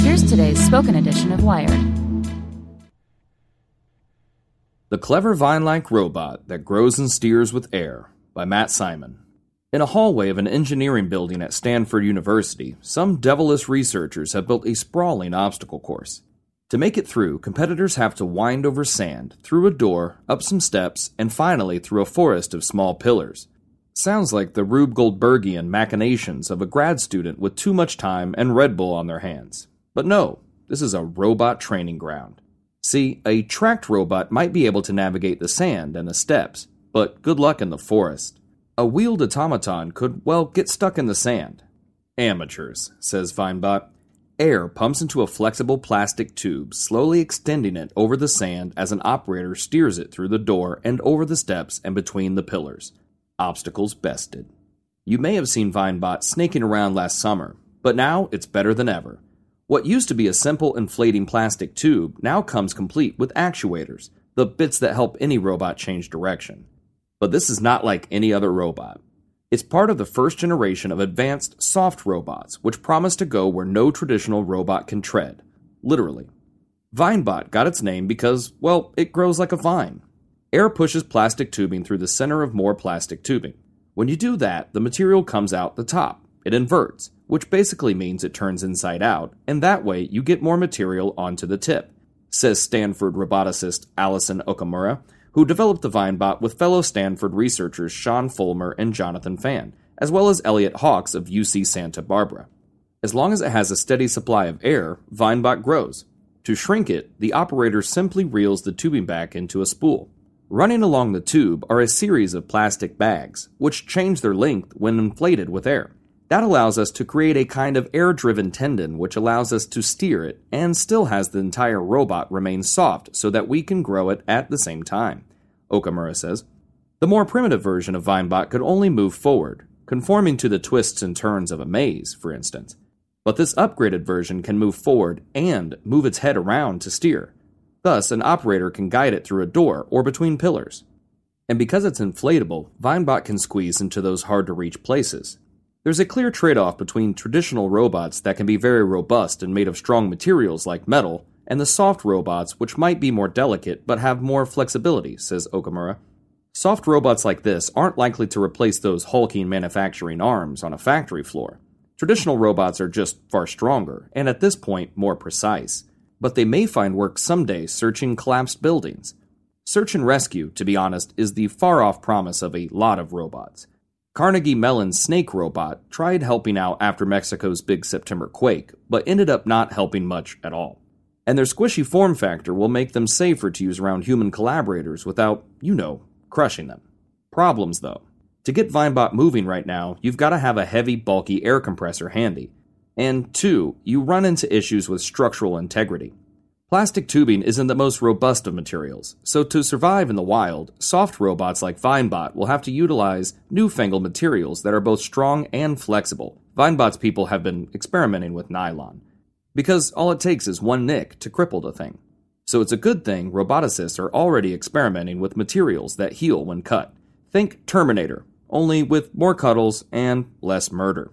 Here's today's spoken edition of Wired. The Clever Vine like Robot That Grows and Steers with Air by Matt Simon. In a hallway of an engineering building at Stanford University, some devilish researchers have built a sprawling obstacle course. To make it through, competitors have to wind over sand, through a door, up some steps, and finally through a forest of small pillars. Sounds like the Rube Goldbergian machinations of a grad student with too much time and Red Bull on their hands. But no, this is a robot training ground. See, a tracked robot might be able to navigate the sand and the steps, but good luck in the forest. A wheeled automaton could, well, get stuck in the sand. Amateurs, says Vinebot. Air pumps into a flexible plastic tube, slowly extending it over the sand as an operator steers it through the door and over the steps and between the pillars. Obstacles bested. You may have seen Vinebot snaking around last summer, but now it's better than ever. What used to be a simple inflating plastic tube now comes complete with actuators, the bits that help any robot change direction. But this is not like any other robot. It's part of the first generation of advanced soft robots, which promise to go where no traditional robot can tread. Literally. Vinebot got its name because, well, it grows like a vine. Air pushes plastic tubing through the center of more plastic tubing. When you do that, the material comes out the top. It inverts, which basically means it turns inside out, and that way you get more material onto the tip, says Stanford roboticist Allison Okamura, who developed the Vinebot with fellow Stanford researchers Sean Follmer and Jonathan Fan, as well as Elliot Hawkes of UC Santa Barbara. As long as it has a steady supply of air, Vinebot grows. To shrink it, the operator simply reels the tubing back into a spool. Running along the tube are a series of plastic bags, which change their length when inflated with air. That allows us to create a kind of air driven tendon which allows us to steer it and still has the entire robot remain soft so that we can grow it at the same time, Okamura says. The more primitive version of Vinebot could only move forward, conforming to the twists and turns of a maze, for instance. But this upgraded version can move forward and move its head around to steer. Thus, an operator can guide it through a door or between pillars. And because it's inflatable, Vinebot can squeeze into those hard to reach places, there's a clear trade off between traditional robots that can be very robust and made of strong materials like metal, and the soft robots which might be more delicate but have more flexibility, says Okamura. Soft robots like this aren't likely to replace those hulking manufacturing arms on a factory floor. Traditional robots are just far stronger, and at this point, more precise. But they may find work someday searching collapsed buildings. Search and rescue, to be honest, is the far off promise of a lot of robots. Carnegie Mellon's Snake Robot tried helping out after Mexico's big September quake, but ended up not helping much at all. And their squishy form factor will make them safer to use around human collaborators without, you know, crushing them. Problems though. To get Vinebot moving right now, you've got to have a heavy, bulky air compressor handy. And two, you run into issues with structural integrity. Plastic tubing isn't the most robust of materials, so to survive in the wild, soft robots like Vinebot will have to utilize newfangled materials that are both strong and flexible. Vinebot's people have been experimenting with nylon. Because all it takes is one nick to cripple the thing. So it's a good thing roboticists are already experimenting with materials that heal when cut. Think Terminator, only with more cuddles and less murder.